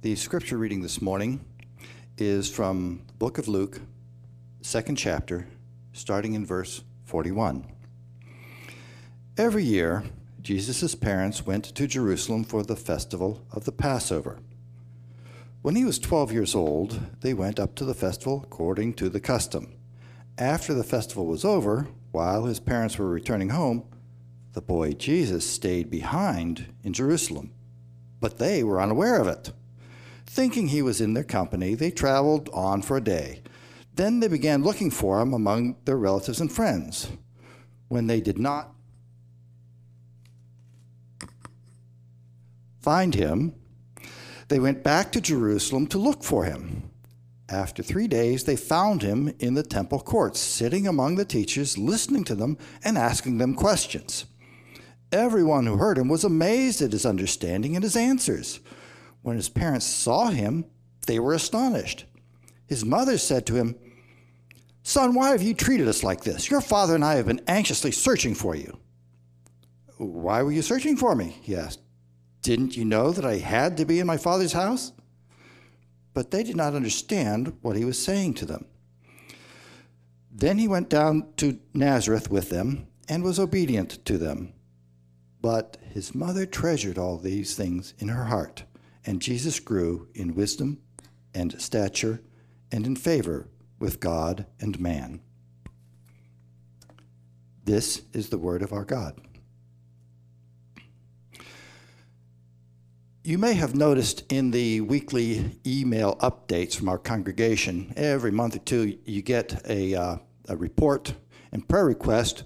The scripture reading this morning is from the book of Luke, second chapter, starting in verse 41. Every year, Jesus' parents went to Jerusalem for the festival of the Passover. When he was 12 years old, they went up to the festival according to the custom. After the festival was over, while his parents were returning home, the boy Jesus stayed behind in Jerusalem, but they were unaware of it. Thinking he was in their company, they traveled on for a day. Then they began looking for him among their relatives and friends. When they did not find him, they went back to Jerusalem to look for him. After three days, they found him in the temple courts, sitting among the teachers, listening to them and asking them questions. Everyone who heard him was amazed at his understanding and his answers. When his parents saw him, they were astonished. His mother said to him, Son, why have you treated us like this? Your father and I have been anxiously searching for you. Why were you searching for me? he asked. Didn't you know that I had to be in my father's house? But they did not understand what he was saying to them. Then he went down to Nazareth with them and was obedient to them. But his mother treasured all these things in her heart, and Jesus grew in wisdom and stature and in favor with God and man. This is the word of our God. You may have noticed in the weekly email updates from our congregation, every month or two, you get a, uh, a report and prayer request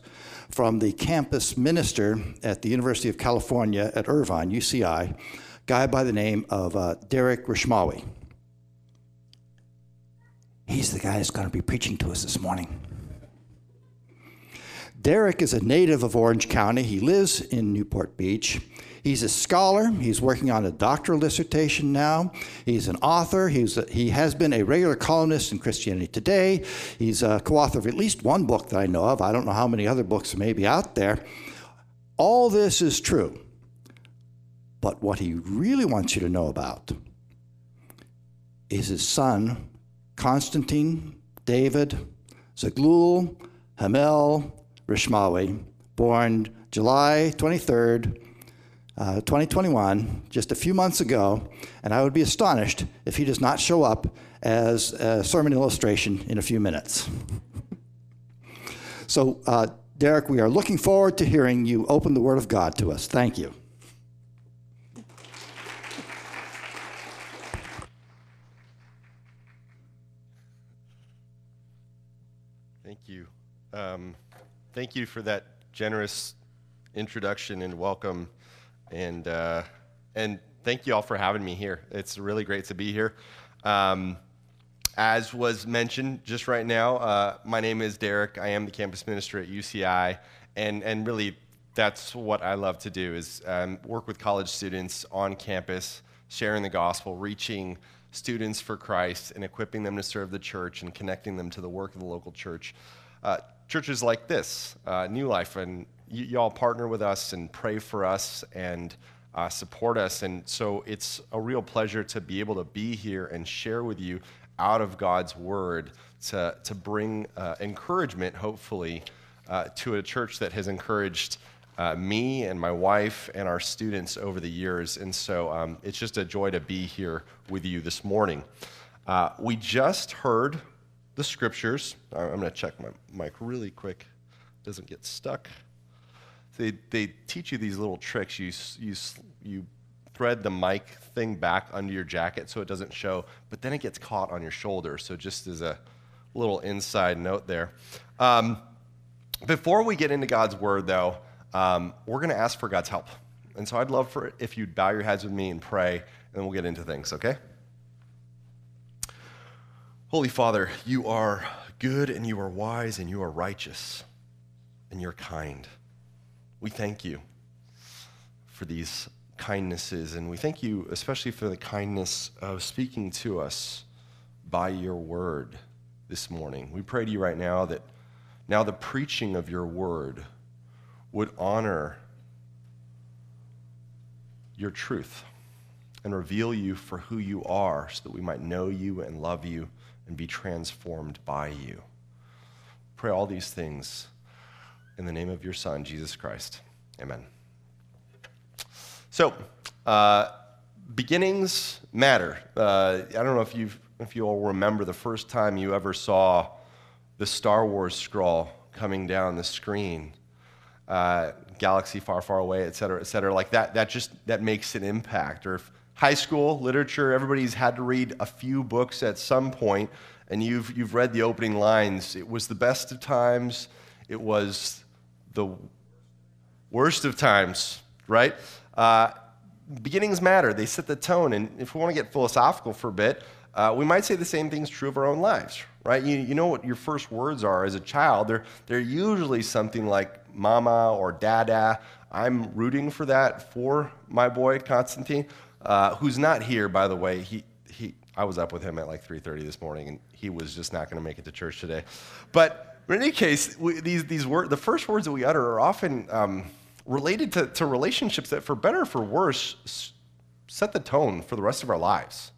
from the campus minister at the University of California at Irvine, UCI, guy by the name of uh, Derek Rishmawy. He's the guy that's going to be preaching to us this morning. Derek is a native of Orange County. He lives in Newport Beach. He's a scholar. He's working on a doctoral dissertation now. He's an author. He's a, he has been a regular columnist in Christianity Today. He's a co author of at least one book that I know of. I don't know how many other books may be out there. All this is true. But what he really wants you to know about is his son, Constantine David Zaghloul Hamel Rishmawy, born July 23rd, uh, 2021, just a few months ago, and I would be astonished if he does not show up as a sermon illustration in a few minutes. so, uh, Derek, we are looking forward to hearing you open the Word of God to us. Thank you. Um, thank you for that generous introduction and welcome and uh, and thank you all for having me here. It's really great to be here. Um, as was mentioned just right now, uh, my name is Derek. I am the campus minister at UCI, and and really that's what I love to do is um, work with college students on campus, sharing the gospel, reaching students for Christ, and equipping them to serve the church and connecting them to the work of the local church. Uh, churches like this, uh, New Life, and y- y'all partner with us and pray for us and uh, support us. And so it's a real pleasure to be able to be here and share with you out of God's word to, to bring uh, encouragement, hopefully, uh, to a church that has encouraged uh, me and my wife and our students over the years. And so um, it's just a joy to be here with you this morning. Uh, we just heard the scriptures. I'm going to check my mic really quick, doesn't get stuck they, they teach you these little tricks. You, you, you thread the mic thing back under your jacket so it doesn't show, but then it gets caught on your shoulder. So, just as a little inside note there. Um, before we get into God's word, though, um, we're going to ask for God's help. And so, I'd love for if you'd bow your heads with me and pray, and then we'll get into things, okay? Holy Father, you are good and you are wise and you are righteous and you're kind. We thank you for these kindnesses, and we thank you especially for the kindness of speaking to us by your word this morning. We pray to you right now that now the preaching of your word would honor your truth and reveal you for who you are so that we might know you and love you and be transformed by you. Pray all these things in the name of your Son, Jesus Christ. Amen. So, uh, beginnings matter. Uh, I don't know if, you if you all remember the first time you ever saw the Star Wars scroll coming down the screen. Uh, galaxy far, far away, et cetera, et cetera. Like that, that just that makes an impact. Or high school literature, everybody's had to read a few books at some point, and you've you've read the opening lines. It was the best of times. It was the worst of times, right? Uh, beginnings matter. They set the tone. And if we want to get philosophical for a bit, uh, we might say the same thing's true of our own lives, right? You, you know what your first words are as a child. They're, they're usually something like mama or dada. I'm rooting for that for my boy, Constantine, uh, who's not here, by the way. He, he, I was up with him at like 3.30 this morning, and he was just not going to make it to church today. But in any case, we, these, these word, the first words that we utter are often um, related to, to relationships that, for better or for worse, set the tone for the rest of our lives.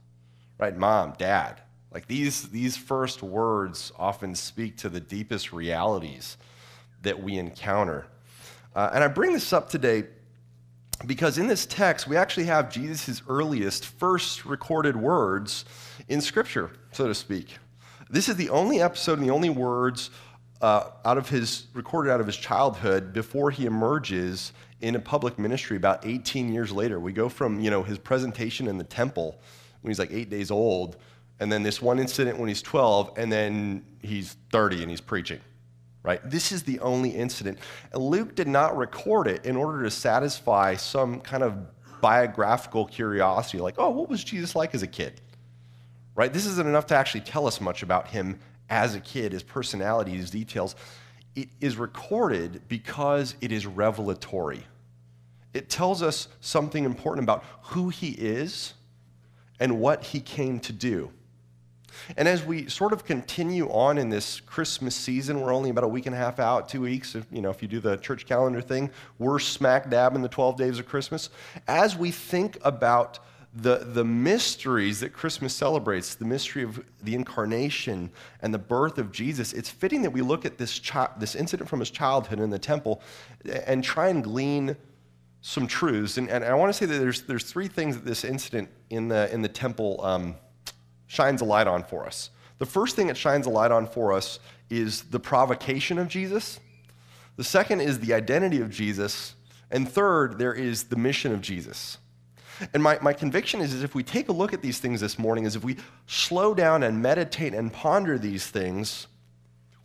Right? Mom, dad. Like these, these first words often speak to the deepest realities that we encounter. Uh, and I bring this up today because in this text, we actually have Jesus' earliest, first recorded words in Scripture, so to speak. This is the only episode and the only words uh, out of his recorded out of his childhood before he emerges in a public ministry about 18 years later. We go from you know his presentation in the temple when he's like eight days old, and then this one incident when he's 12, and then he's 30 and he's preaching. Right? This is the only incident. Luke did not record it in order to satisfy some kind of biographical curiosity, like, oh, what was Jesus like as a kid? Right? This isn't enough to actually tell us much about him as a kid, his personality, his details, it is recorded because it is revelatory. It tells us something important about who he is and what he came to do. And as we sort of continue on in this Christmas season, we're only about a week and a half out, two weeks, if, you know, if you do the church calendar thing, we're smack dab in the 12 days of Christmas. As we think about the, the mysteries that Christmas celebrates, the mystery of the incarnation and the birth of Jesus, it's fitting that we look at this, chi- this incident from his childhood in the temple and try and glean some truths. And, and I want to say that there's, there's three things that this incident in the, in the temple um, shines a light on for us. The first thing it shines a light on for us is the provocation of Jesus. The second is the identity of Jesus. And third, there is the mission of Jesus. And my, my conviction is, is if we take a look at these things this morning, is if we slow down and meditate and ponder these things,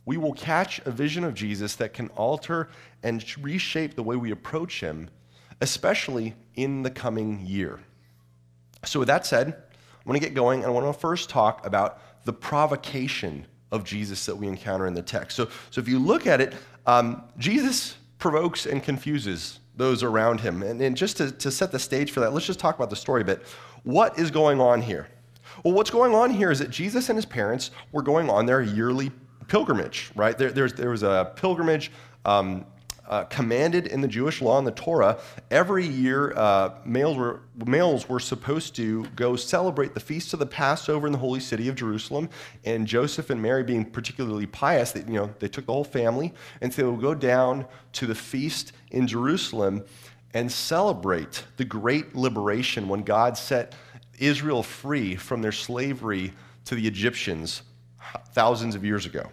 we will catch a vision of Jesus that can alter and reshape the way we approach him, especially in the coming year. So, with that said, I want to get going, and I want to first talk about the provocation of Jesus that we encounter in the text. So, so if you look at it, um, Jesus provokes and confuses those around him. And, and just to, to set the stage for that, let's just talk about the story a bit. What is going on here? Well, what's going on here is that Jesus and his parents were going on their yearly pilgrimage, right? There, there was a pilgrimage um, uh, commanded in the Jewish law and the Torah, every year uh, males, were, males were supposed to go celebrate the feast of the Passover in the holy city of Jerusalem. And Joseph and Mary, being particularly pious, they, you know, they took the whole family, and so they would go down to the feast in Jerusalem and celebrate the great liberation when God set Israel free from their slavery to the Egyptians thousands of years ago.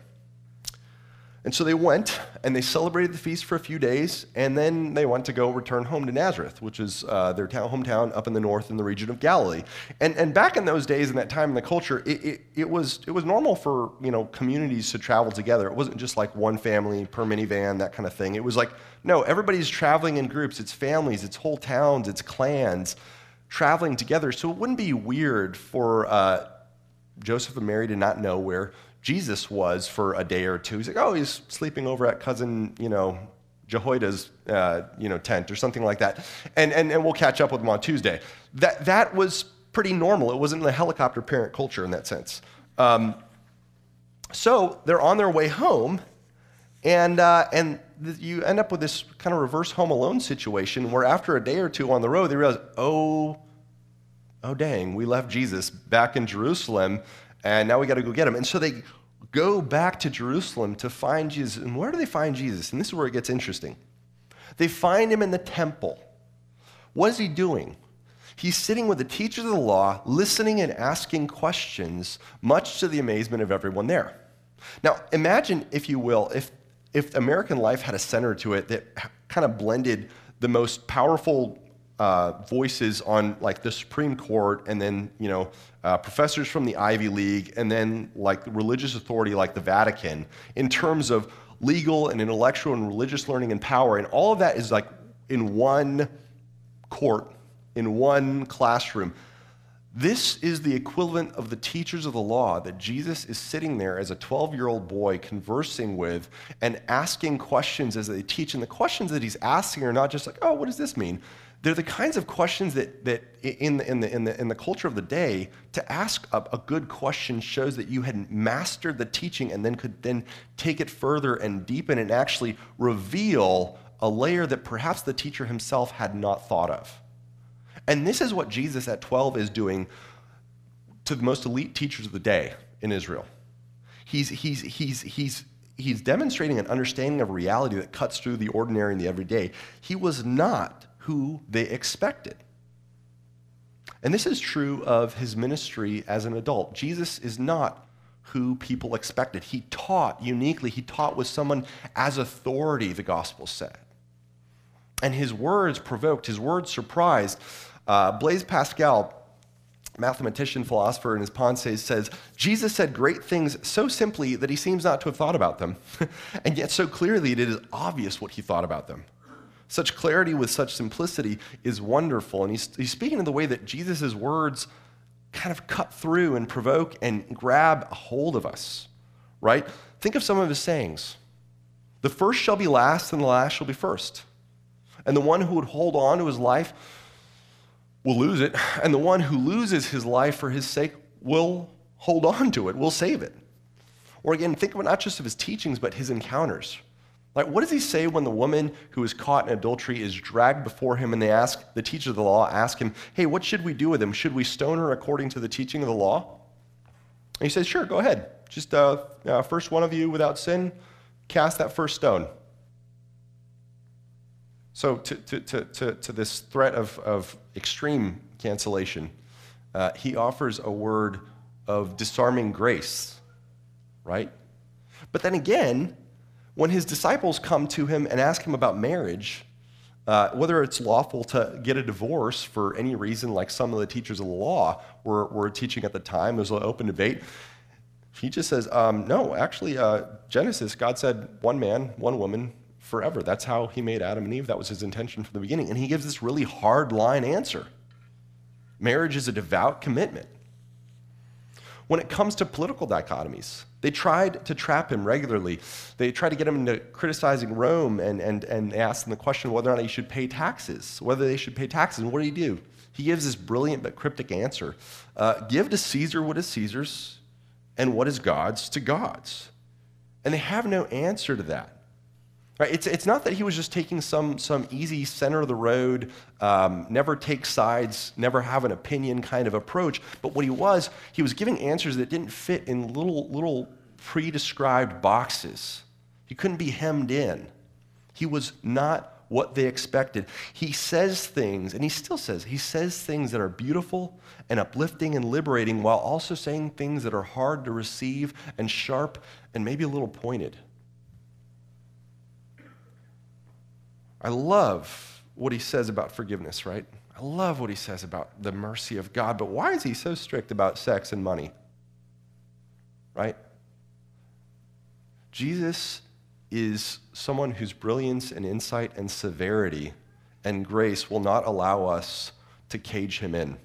And so they went and they celebrated the feast for a few days, and then they went to go return home to Nazareth, which is uh, their town, hometown up in the north in the region of Galilee. And, and back in those days, in that time in the culture, it, it, it, was, it was normal for you know, communities to travel together. It wasn't just like one family per minivan, that kind of thing. It was like, no, everybody's traveling in groups. It's families, it's whole towns, it's clans traveling together. So it wouldn't be weird for uh, Joseph and Mary to not know where Jesus was for a day or two. He's like, oh, he's sleeping over at cousin, you know, Jehoiada's, uh, you know, tent or something like that. And, and, and we'll catch up with him on Tuesday. That, that was pretty normal. It wasn't a helicopter parent culture in that sense. Um, so they're on their way home, and, uh, and you end up with this kind of reverse home alone situation where after a day or two on the road, they realize, oh oh, dang, we left Jesus back in Jerusalem, and now we got to go get him. And so they go back to Jerusalem to find Jesus. And where do they find Jesus? And this is where it gets interesting. They find him in the temple. What is he doing? He's sitting with the teachers of the law, listening and asking questions, much to the amazement of everyone there. Now, imagine, if you will, if, if American life had a center to it that kind of blended the most powerful uh, voices on like the Supreme Court, and then you know uh, professors from the Ivy League, and then like religious authority like the Vatican, in terms of legal and intellectual and religious learning and power, and all of that is like in one court, in one classroom. This is the equivalent of the teachers of the law that Jesus is sitting there as a 12 year old boy conversing with and asking questions as they teach. And the questions that he's asking are not just like, oh, what does this mean? They're the kinds of questions that, that in, the, in, the, in, the, in the culture of the day, to ask a, a good question shows that you had mastered the teaching and then could then take it further and deepen and actually reveal a layer that perhaps the teacher himself had not thought of. And this is what Jesus at 12 is doing to the most elite teachers of the day in Israel. He's, he's, he's, he's, he's demonstrating an understanding of reality that cuts through the ordinary and the everyday. He was not who they expected. And this is true of his ministry as an adult. Jesus is not who people expected. He taught uniquely, he taught with someone as authority, the gospel said. And his words provoked, his words surprised. Uh, Blaise Pascal, mathematician, philosopher, in his Pensées says, Jesus said great things so simply that he seems not to have thought about them, and yet so clearly it is obvious what he thought about them. Such clarity with such simplicity is wonderful. And he's, he's speaking in the way that Jesus' words kind of cut through and provoke and grab a hold of us, right? Think of some of his sayings. The first shall be last, and the last shall be first. And the one who would hold on to his life will lose it, and the one who loses his life for his sake will hold on to it, will save it. Or again, think of not just of his teachings, but his encounters. Like, what does he say when the woman who is caught in adultery is dragged before him and they ask, the teacher of the law ask him, hey, what should we do with him? Should we stone her according to the teaching of the law? And he says, sure, go ahead. Just uh, uh, first one of you without sin, cast that first stone. So, to, to, to, to, to this threat of, of extreme cancellation, uh, he offers a word of disarming grace, right? But then again, when his disciples come to him and ask him about marriage, uh, whether it's lawful to get a divorce for any reason, like some of the teachers of the law were, were teaching at the time, there's an open debate. He just says, um, no, actually, uh, Genesis, God said one man, one woman, forever. That's how he made Adam and Eve. That was his intention from the beginning. And he gives this really hard line answer marriage is a devout commitment. When it comes to political dichotomies, they tried to trap him regularly. They tried to get him into criticizing Rome and, and, and ask him the question whether or not he should pay taxes, whether they should pay taxes. And what did he do? He gives this brilliant but cryptic answer uh, Give to Caesar what is Caesar's, and what is God's to God's. And they have no answer to that. Right? It's, it's not that he was just taking some, some easy center of the road, um, never take sides, never have an opinion kind of approach. But what he was, he was giving answers that didn't fit in little, little pre described boxes. He couldn't be hemmed in. He was not what they expected. He says things, and he still says, he says things that are beautiful and uplifting and liberating while also saying things that are hard to receive and sharp and maybe a little pointed. I love what he says about forgiveness, right? I love what he says about the mercy of God, but why is he so strict about sex and money? Right? Jesus is someone whose brilliance and insight and severity and grace will not allow us to cage him in.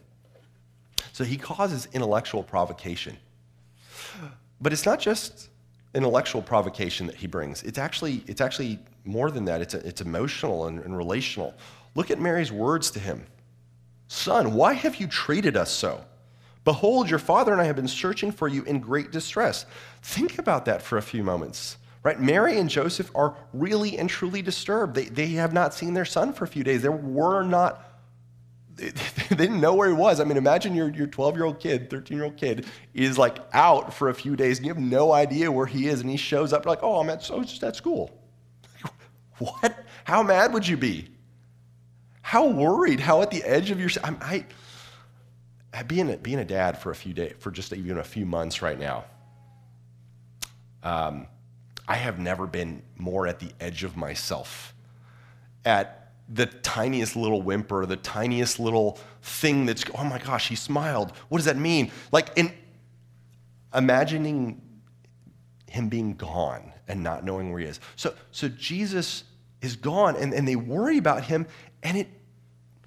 So he causes intellectual provocation. But it's not just intellectual provocation that he brings. It's actually, it's actually more than that, it's, it's emotional and, and relational. Look at Mary's words to him Son, why have you treated us so? Behold, your father and I have been searching for you in great distress. Think about that for a few moments. Right? Mary and Joseph are really and truly disturbed. They, they have not seen their son for a few days. They were not, they didn't know where he was. I mean, imagine your, your 12 year old kid, 13 year old kid is like out for a few days and you have no idea where he is. And he shows up like, oh, I'm at, oh, just at school. What? How mad would you be? How worried? How at the edge of your, I'm, I being a, being a dad for a few days, for just even a few months right now, um, I have never been more at the edge of myself at the tiniest little whimper, the tiniest little thing that's, oh my gosh, he smiled. What does that mean? Like, in imagining him being gone and not knowing where he is. So, so Jesus is gone, and, and they worry about him, and it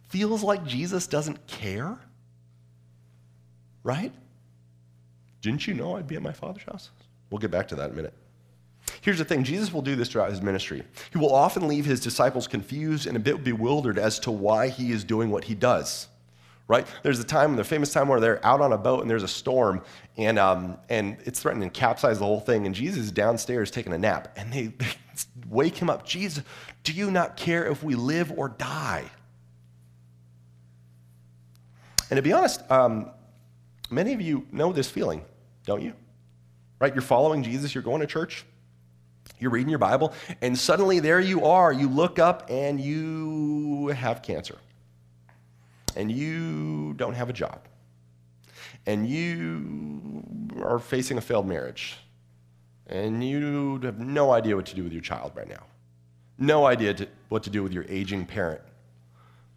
feels like Jesus doesn't care. Right? Didn't you know I'd be at my father's house? We'll get back to that in a minute. Here's the thing Jesus will do this throughout his ministry. He will often leave his disciples confused and a bit bewildered as to why he is doing what he does. Right? There's a time, the famous time where they're out on a boat and there's a storm and, um, and it's threatening to capsize the whole thing. And Jesus is downstairs taking a nap and they, they wake him up. Jesus, do you not care if we live or die? And to be honest, um, many of you know this feeling, don't you? Right? You're following Jesus, you're going to church, you're reading your Bible, and suddenly there you are. You look up and you have cancer. And you don't have a job. And you are facing a failed marriage. And you have no idea what to do with your child right now. No idea to, what to do with your aging parent.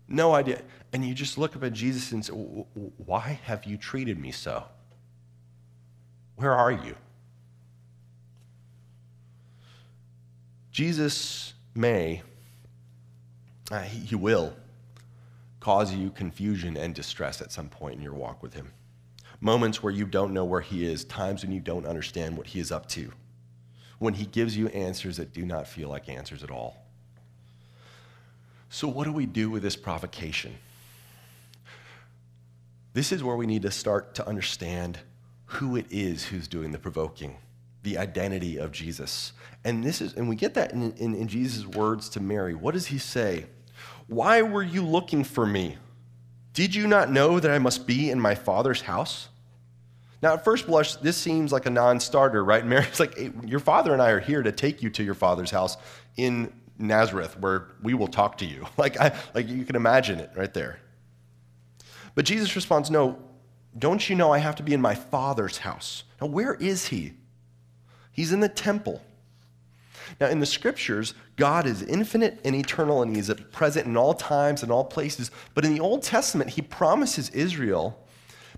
No idea. And you just look up at Jesus and say, Why have you treated me so? Where are you? Jesus may, uh, he, he will, cause you confusion and distress at some point in your walk with him. Moments where you don't know where he is, times when you don't understand what he is up to, when he gives you answers that do not feel like answers at all. So, what do we do with this provocation? This is where we need to start to understand who it is who's doing the provoking the identity of Jesus. And this is, and we get that in, in, in Jesus' words to Mary. What does he say? Why were you looking for me? Did you not know that I must be in my father's house? Now, at first blush, this seems like a non starter, right? Mary's like, hey, Your father and I are here to take you to your father's house in Nazareth, where we will talk to you. Like, I, like you can imagine it right there. But Jesus responds, No, don't you know I have to be in my father's house? Now, where is he? He's in the temple. Now, in the scriptures, God is infinite and eternal, and He's present in all times and all places. But in the Old Testament, He promises Israel,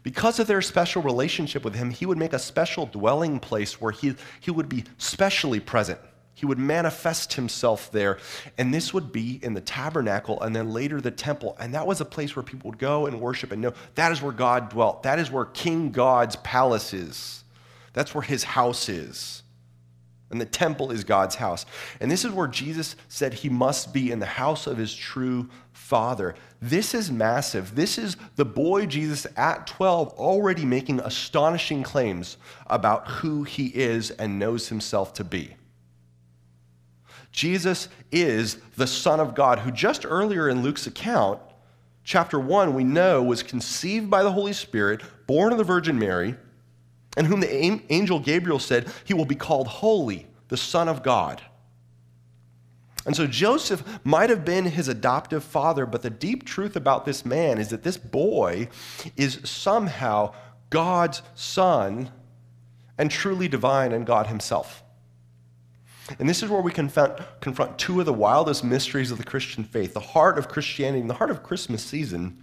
because of their special relationship with Him, He would make a special dwelling place where He, he would be specially present. He would manifest Himself there. And this would be in the tabernacle and then later the temple. And that was a place where people would go and worship and know that is where God dwelt. That is where King God's palace is, that's where His house is. And the temple is God's house. And this is where Jesus said he must be in the house of his true Father. This is massive. This is the boy Jesus at 12 already making astonishing claims about who he is and knows himself to be. Jesus is the Son of God, who just earlier in Luke's account, chapter 1, we know was conceived by the Holy Spirit, born of the Virgin Mary and whom the angel Gabriel said, He will be called holy, the Son of God. And so Joseph might have been his adoptive father, but the deep truth about this man is that this boy is somehow God's son and truly divine and God himself. And this is where we confront, confront two of the wildest mysteries of the Christian faith. The heart of Christianity, and the heart of Christmas season,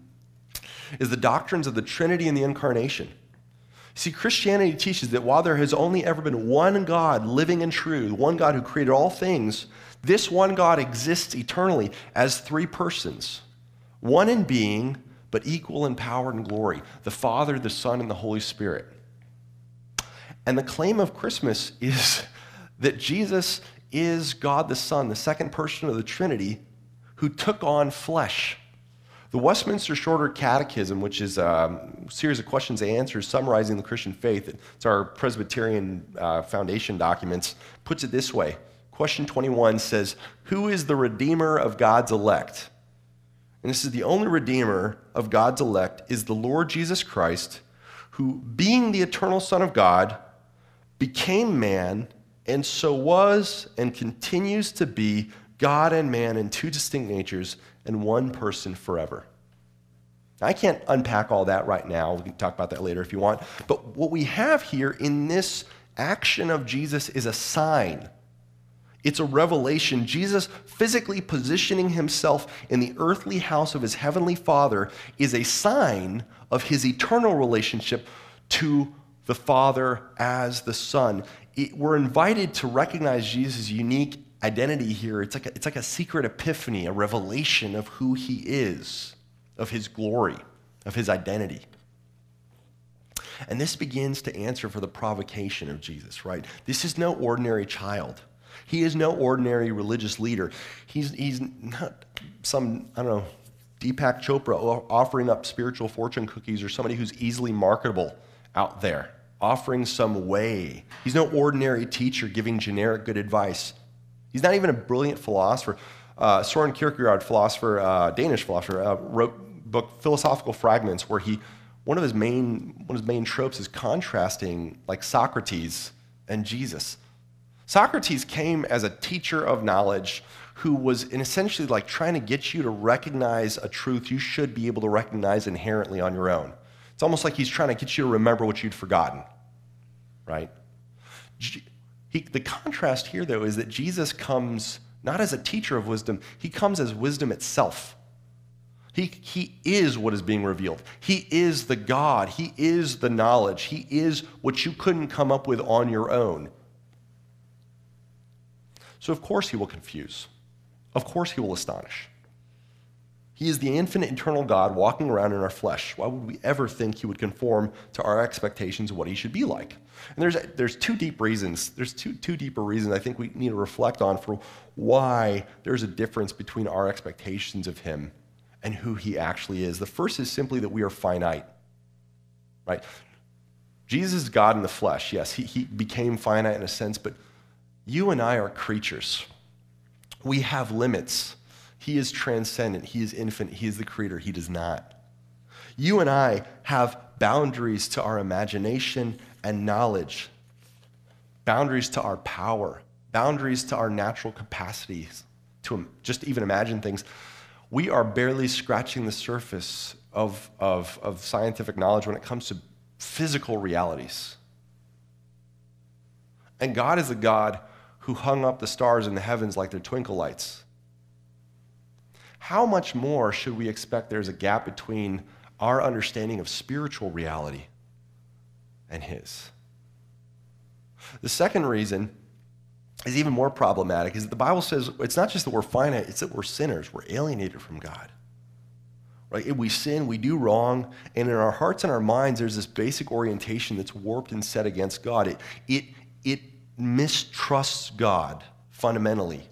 is the doctrines of the Trinity and the Incarnation. See, Christianity teaches that while there has only ever been one God living and true, one God who created all things, this one God exists eternally as three persons, one in being, but equal in power and glory the Father, the Son, and the Holy Spirit. And the claim of Christmas is that Jesus is God the Son, the second person of the Trinity, who took on flesh the Westminster Shorter Catechism, which is a series of questions and answers summarizing the Christian faith, it's our Presbyterian uh, foundation documents, puts it this way. Question 21 says, Who is the Redeemer of God's elect? and this is the only Redeemer of God's elect, is the Lord Jesus Christ, who, being the eternal Son of God, became man, and so was and continues to be God and man in two distinct natures and one person forever. I can't unpack all that right now. We can talk about that later if you want. But what we have here in this action of Jesus is a sign. It's a revelation. Jesus physically positioning himself in the earthly house of his heavenly Father is a sign of his eternal relationship to the Father as the Son. It, we're invited to recognize Jesus' unique identity here. It's like, a, it's like a secret epiphany, a revelation of who he is of his glory, of his identity. And this begins to answer for the provocation of Jesus, right? This is no ordinary child. He is no ordinary religious leader. He's, he's not some, I don't know, Deepak Chopra offering up spiritual fortune cookies or somebody who's easily marketable out there, offering some way. He's no ordinary teacher giving generic good advice. He's not even a brilliant philosopher. Uh, Soren Kierkegaard, philosopher, uh, Danish philosopher, uh, wrote book Philosophical Fragments, where he one of his main one of his main tropes is contrasting like Socrates and Jesus. Socrates came as a teacher of knowledge who was essentially like trying to get you to recognize a truth you should be able to recognize inherently on your own. It's almost like he's trying to get you to remember what you'd forgotten, right? He, the contrast here, though, is that Jesus comes not as a teacher of wisdom, he comes as wisdom itself. He, he is what is being revealed. He is the God. He is the knowledge. He is what you couldn't come up with on your own. So, of course, he will confuse. Of course, he will astonish. He is the infinite, eternal God walking around in our flesh. Why would we ever think he would conform to our expectations of what he should be like? And there's, there's two deep reasons. There's two, two deeper reasons I think we need to reflect on for why there's a difference between our expectations of him and who he actually is. The first is simply that we are finite, right? Jesus is God in the flesh. Yes, he, he became finite in a sense, but you and I are creatures. We have limits. He is transcendent. He is infinite. He is the creator. He does not. You and I have boundaries to our imagination and knowledge, boundaries to our power, boundaries to our natural capacities to just even imagine things we are barely scratching the surface of, of, of scientific knowledge when it comes to physical realities. And God is a God who hung up the stars in the heavens like they're twinkle lights. How much more should we expect there's a gap between our understanding of spiritual reality and His? The second reason is even more problematic is that the Bible says it's not just that we're finite, it's that we're sinners. We're alienated from God. Right? If we sin, we do wrong, and in our hearts and our minds, there's this basic orientation that's warped and set against God. It, it, it mistrusts God fundamentally.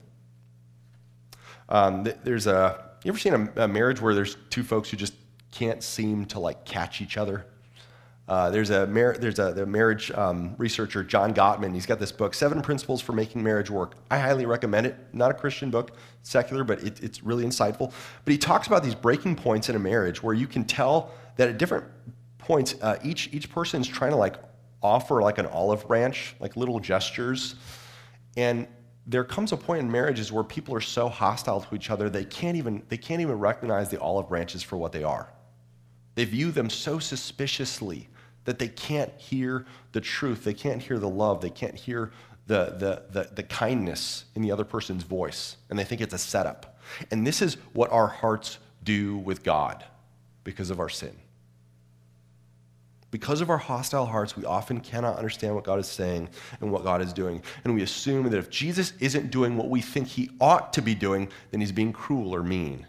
Um, there's a, you ever seen a, a marriage where there's two folks who just can't seem to like catch each other? Uh, there's a, mar- there's a the marriage um, researcher, John Gottman. He's got this book, Seven Principles for Making Marriage Work. I highly recommend it. Not a Christian book, secular, but it, it's really insightful. But he talks about these breaking points in a marriage where you can tell that at different points, uh, each, each person is trying to like offer like an olive branch, like little gestures. And there comes a point in marriages where people are so hostile to each other they can't even they can't even recognize the olive branches for what they are. They view them so suspiciously that they can't hear the truth, they can't hear the love, they can't hear the, the, the, the, kindness in the other person's voice, and they think it's a setup. And this is what our hearts do with God because of our sin. Because of our hostile hearts, we often cannot understand what God is saying and what God is doing. And we assume that if Jesus isn't doing what we think he ought to be doing, then he's being cruel or mean.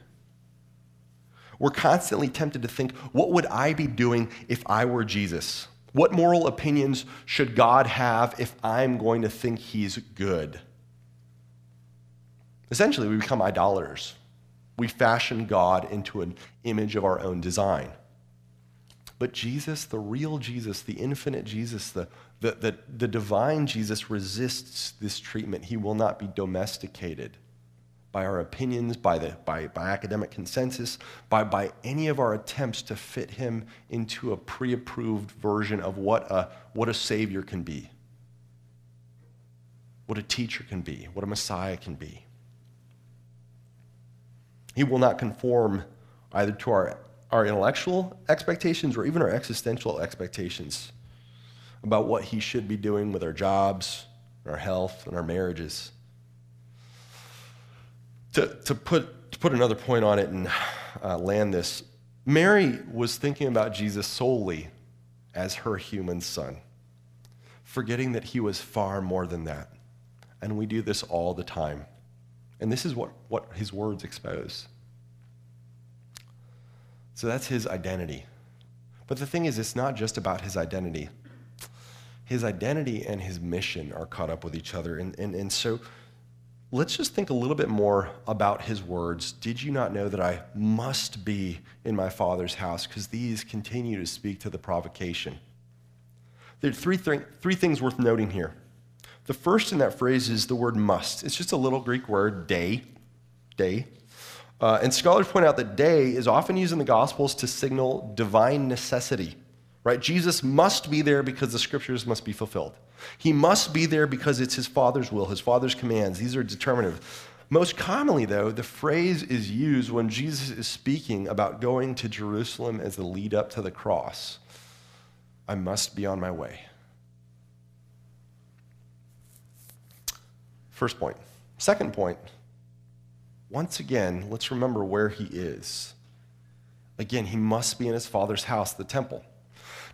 We're constantly tempted to think, what would I be doing if I were Jesus? What moral opinions should God have if I'm going to think he's good? Essentially, we become idolaters. We fashion God into an image of our own design. But Jesus, the real Jesus, the infinite Jesus, the, the, the, the divine Jesus resists this treatment. He will not be domesticated by our opinions, by, the, by, by academic consensus, by, by any of our attempts to fit him into a pre approved version of what a, what a Savior can be, what a teacher can be, what a Messiah can be. He will not conform either to our, our intellectual expectations or even our existential expectations about what he should be doing with our jobs, our health, and our marriages to, to, put, to put another point on it and uh, land this, Mary was thinking about Jesus solely as her human son, forgetting that he was far more than that. And we do this all the time. And this is what, what his words expose. So that's his identity. But the thing is, it's not just about his identity. His identity and his mission are caught up with each other. And, and, and so let's just think a little bit more about his words. Did you not know that I must be in my Father's house? Because these continue to speak to the provocation. There are three, th- three things worth noting here. The first in that phrase is the word must. It's just a little Greek word, dei, dei. Uh, and scholars point out that dei is often used in the Gospels to signal divine necessity right? Jesus must be there because the scriptures must be fulfilled. He must be there because it's his Father's will, his Father's commands. These are determinative. Most commonly, though, the phrase is used when Jesus is speaking about going to Jerusalem as the lead up to the cross. I must be on my way. First point. Second point, once again, let's remember where he is. Again, he must be in his father's house, the temple.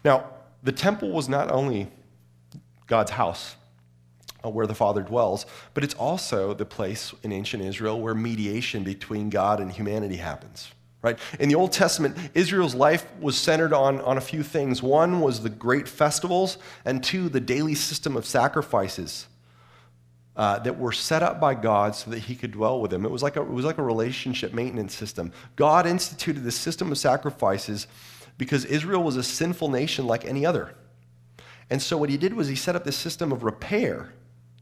Now, the temple was not only God's house uh, where the Father dwells, but it's also the place in ancient Israel where mediation between God and humanity happens. Right? In the Old Testament, Israel's life was centered on, on a few things. One was the great festivals, and two, the daily system of sacrifices uh, that were set up by God so that he could dwell with them. It was, like a, it was like a relationship maintenance system. God instituted this system of sacrifices because Israel was a sinful nation like any other. And so what he did was he set up this system of repair,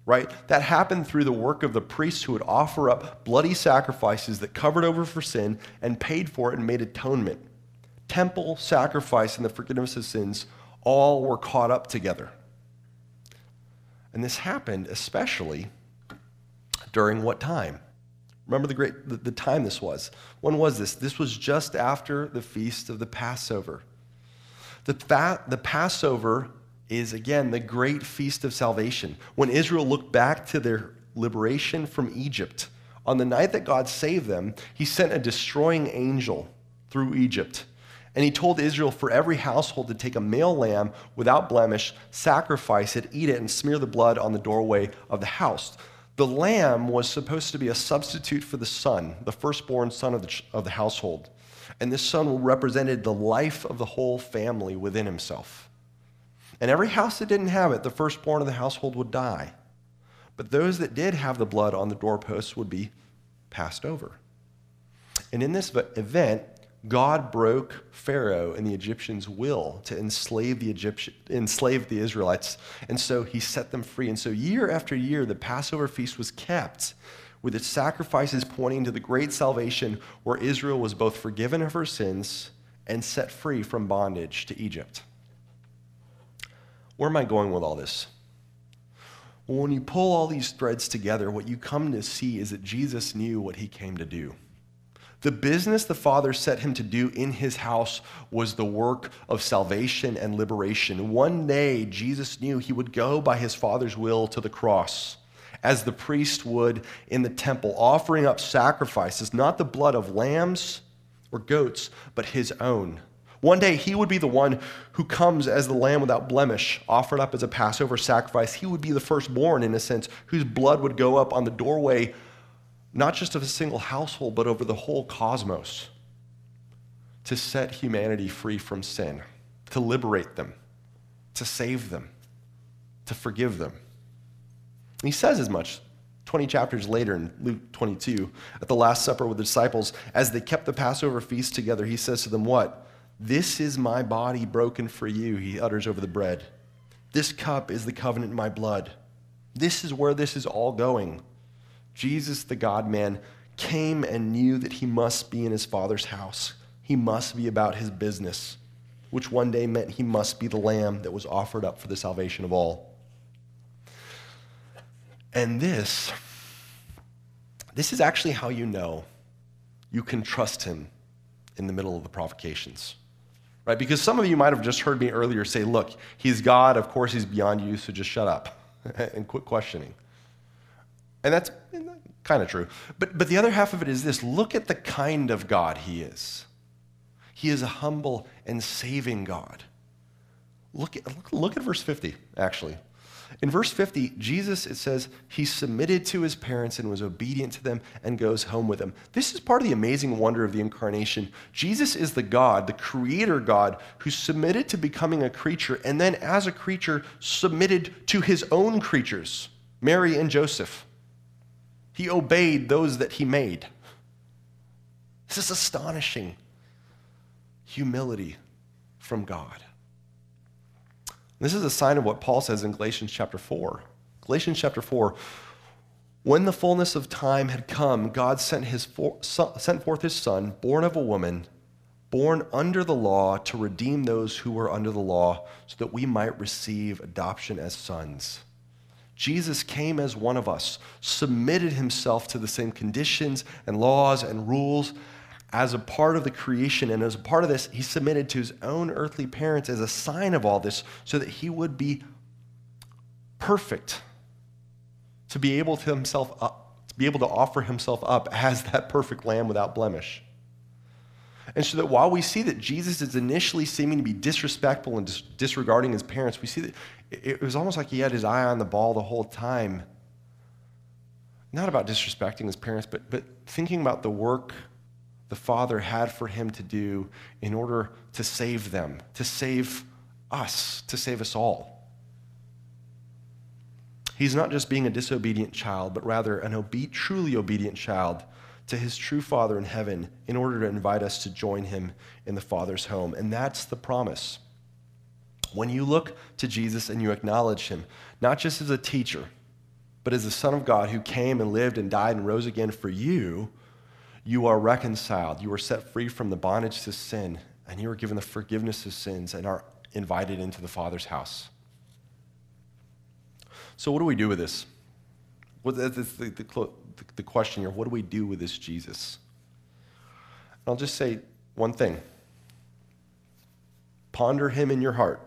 right? That happened through the work of the priests who would offer up bloody sacrifices that covered over for sin and paid for it and made atonement. Temple, sacrifice, and the forgiveness of sins all were caught up together. And this happened especially during what time? Remember the great the, the time this was. When was this? This was just after the feast of the Passover. The, fa- the Passover is again the great feast of salvation. When Israel looked back to their liberation from Egypt, on the night that God saved them, he sent a destroying angel through Egypt. And he told Israel for every household to take a male lamb without blemish, sacrifice it, eat it, and smear the blood on the doorway of the house. The lamb was supposed to be a substitute for the son, the firstborn son of the, of the household. And this son represented the life of the whole family within himself. And every house that didn't have it, the firstborn of the household would die. But those that did have the blood on the doorposts would be passed over. And in this event, God broke Pharaoh and the Egyptians' will to enslave the Egyptian, enslave the Israelites, and so he set them free. And so year after year, the Passover feast was kept with its sacrifices pointing to the great salvation where Israel was both forgiven of her sins and set free from bondage to Egypt. Where am I going with all this? Well, when you pull all these threads together, what you come to see is that Jesus knew what he came to do. The business the Father set him to do in his house was the work of salvation and liberation. One day, Jesus knew he would go by his Father's will to the cross, as the priest would in the temple, offering up sacrifices, not the blood of lambs or goats, but his own. One day, he would be the one who comes as the lamb without blemish, offered up as a Passover sacrifice. He would be the firstborn, in a sense, whose blood would go up on the doorway not just of a single household, but over the whole cosmos, to set humanity free from sin, to liberate them, to save them, to forgive them. And he says as much 20 chapters later in Luke 22, at the Last Supper with the disciples, as they kept the Passover feast together, he says to them, What? This is my body broken for you, he utters over the bread. This cup is the covenant in my blood. This is where this is all going. Jesus, the God man, came and knew that he must be in his father's house. He must be about his business, which one day meant he must be the lamb that was offered up for the salvation of all. And this, this is actually how you know you can trust him in the middle of the provocations. Right? Because some of you might have just heard me earlier say, look, he's God, of course he's beyond you, so just shut up and quit questioning. And that's kind of true. But, but the other half of it is this look at the kind of God he is. He is a humble and saving God. Look at, look, look at verse 50, actually. In verse 50, Jesus, it says, he submitted to his parents and was obedient to them and goes home with them. This is part of the amazing wonder of the incarnation. Jesus is the God, the creator God, who submitted to becoming a creature and then, as a creature, submitted to his own creatures, Mary and Joseph. He obeyed those that he made. This is astonishing humility from God. This is a sign of what Paul says in Galatians chapter 4. Galatians chapter 4 when the fullness of time had come, God sent, his for, sent forth his Son, born of a woman, born under the law, to redeem those who were under the law, so that we might receive adoption as sons. Jesus came as one of us, submitted himself to the same conditions and laws and rules as a part of the creation. And as a part of this, he submitted to his own earthly parents as a sign of all this so that he would be perfect to be able to himself up, to be able to offer himself up as that perfect lamb without blemish. And so that while we see that Jesus is initially seeming to be disrespectful and dis- disregarding his parents, we see that it was almost like he had his eye on the ball the whole time. Not about disrespecting his parents, but, but thinking about the work the Father had for him to do in order to save them, to save us, to save us all. He's not just being a disobedient child, but rather an obe- truly obedient child to his true Father in heaven in order to invite us to join him in the Father's home. And that's the promise. When you look to Jesus and you acknowledge him, not just as a teacher, but as the Son of God who came and lived and died and rose again for you, you are reconciled. You are set free from the bondage to sin, and you are given the forgiveness of sins and are invited into the Father's house. So, what do we do with this? Well, the, the, the, the question here what do we do with this Jesus? I'll just say one thing ponder him in your heart.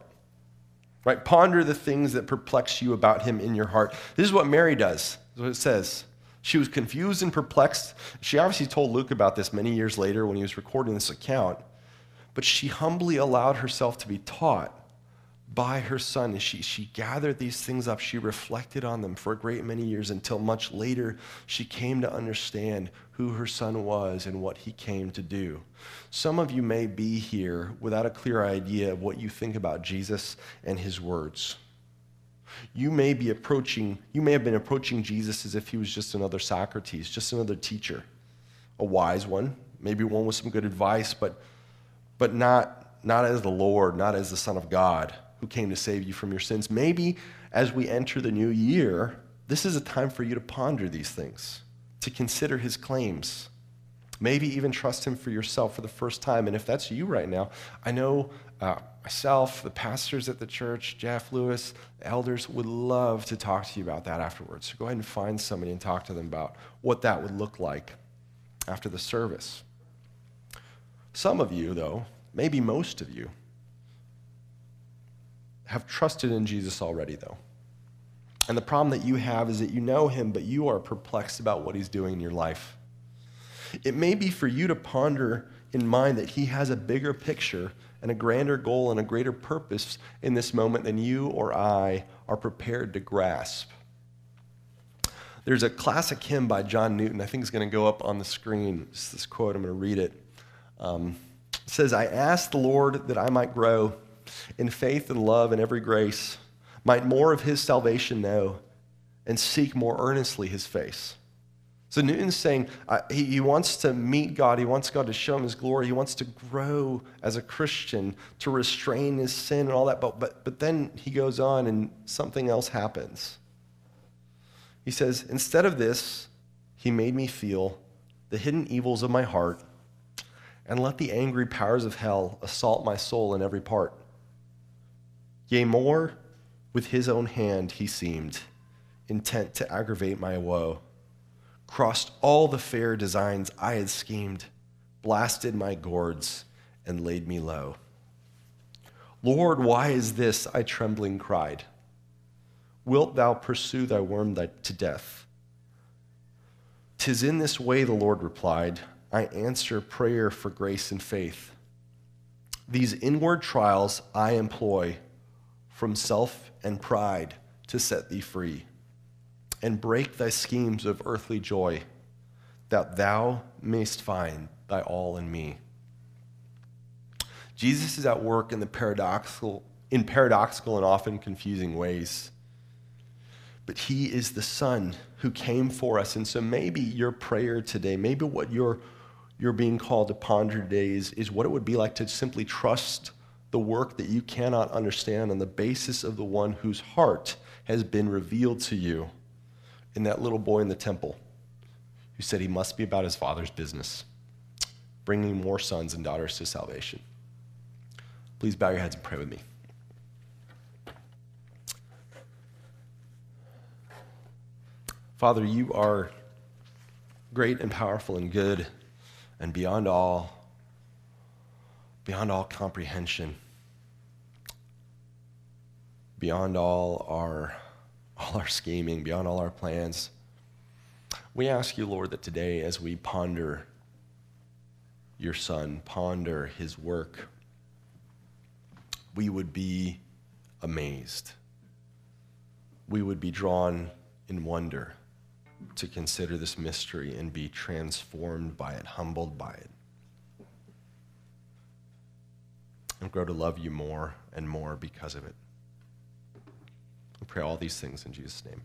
Right? Ponder the things that perplex you about him in your heart. This is what Mary does. This is what it says. She was confused and perplexed. She obviously told Luke about this many years later when he was recording this account. But she humbly allowed herself to be taught by her son. She, she gathered these things up. She reflected on them for a great many years until much later she came to understand who her son was and what he came to do. Some of you may be here without a clear idea of what you think about Jesus and his words. You may be approaching, you may have been approaching Jesus as if he was just another Socrates, just another teacher, a wise one, maybe one with some good advice, but, but not, not as the Lord, not as the Son of God who came to save you from your sins. Maybe as we enter the new year, this is a time for you to ponder these things, to consider his claims maybe even trust him for yourself for the first time. And if that's you right now, I know uh, myself, the pastors at the church, Jeff Lewis, elders would love to talk to you about that afterwards. So go ahead and find somebody and talk to them about what that would look like after the service. Some of you, though, maybe most of you, have trusted in Jesus already, though. And the problem that you have is that you know him, but you are perplexed about what he's doing in your life. It may be for you to ponder in mind that he has a bigger picture and a grander goal and a greater purpose in this moment than you or I are prepared to grasp. There's a classic hymn by John Newton. I think is going to go up on the screen. It's this quote. I'm going to read it. Um, it says, I asked the Lord that I might grow in faith and love and every grace, might more of his salvation know, and seek more earnestly his face. So Newton's saying uh, he, he wants to meet God. He wants God to show him his glory. He wants to grow as a Christian, to restrain his sin and all that. But, but, but then he goes on and something else happens. He says, Instead of this, he made me feel the hidden evils of my heart, and let the angry powers of hell assault my soul in every part. Yea, more, with his own hand he seemed, intent to aggravate my woe, crossed all the fair designs I had schemed, blasted my gourds, and laid me low. Lord, why is this? I trembling cried. Wilt thou pursue thy worm to death? Tis in this way, the Lord replied, I answer prayer for grace and faith. These inward trials I employ from self and pride to set thee free and break thy schemes of earthly joy, that thou mayst find thy all in me. Jesus is at work in the paradoxical, in paradoxical and often confusing ways. But he is the Son who came for us. And so maybe your prayer today, maybe what you're, you're being called to ponder today is, is what it would be like to simply trust the work that you cannot understand on the basis of the one whose heart has been revealed to you in that little boy in the temple who said he must be about his father's business, bringing more sons and daughters to salvation. Please bow your heads and pray with me. Father, you are great and powerful and good and beyond all beyond all comprehension beyond all our all our scheming beyond all our plans we ask you lord that today as we ponder your son ponder his work we would be amazed. We would be drawn in wonder to consider this mystery and be transformed by it, humbled by it. And grow to love you more and more because of it. Pray all these things in Jesus' name.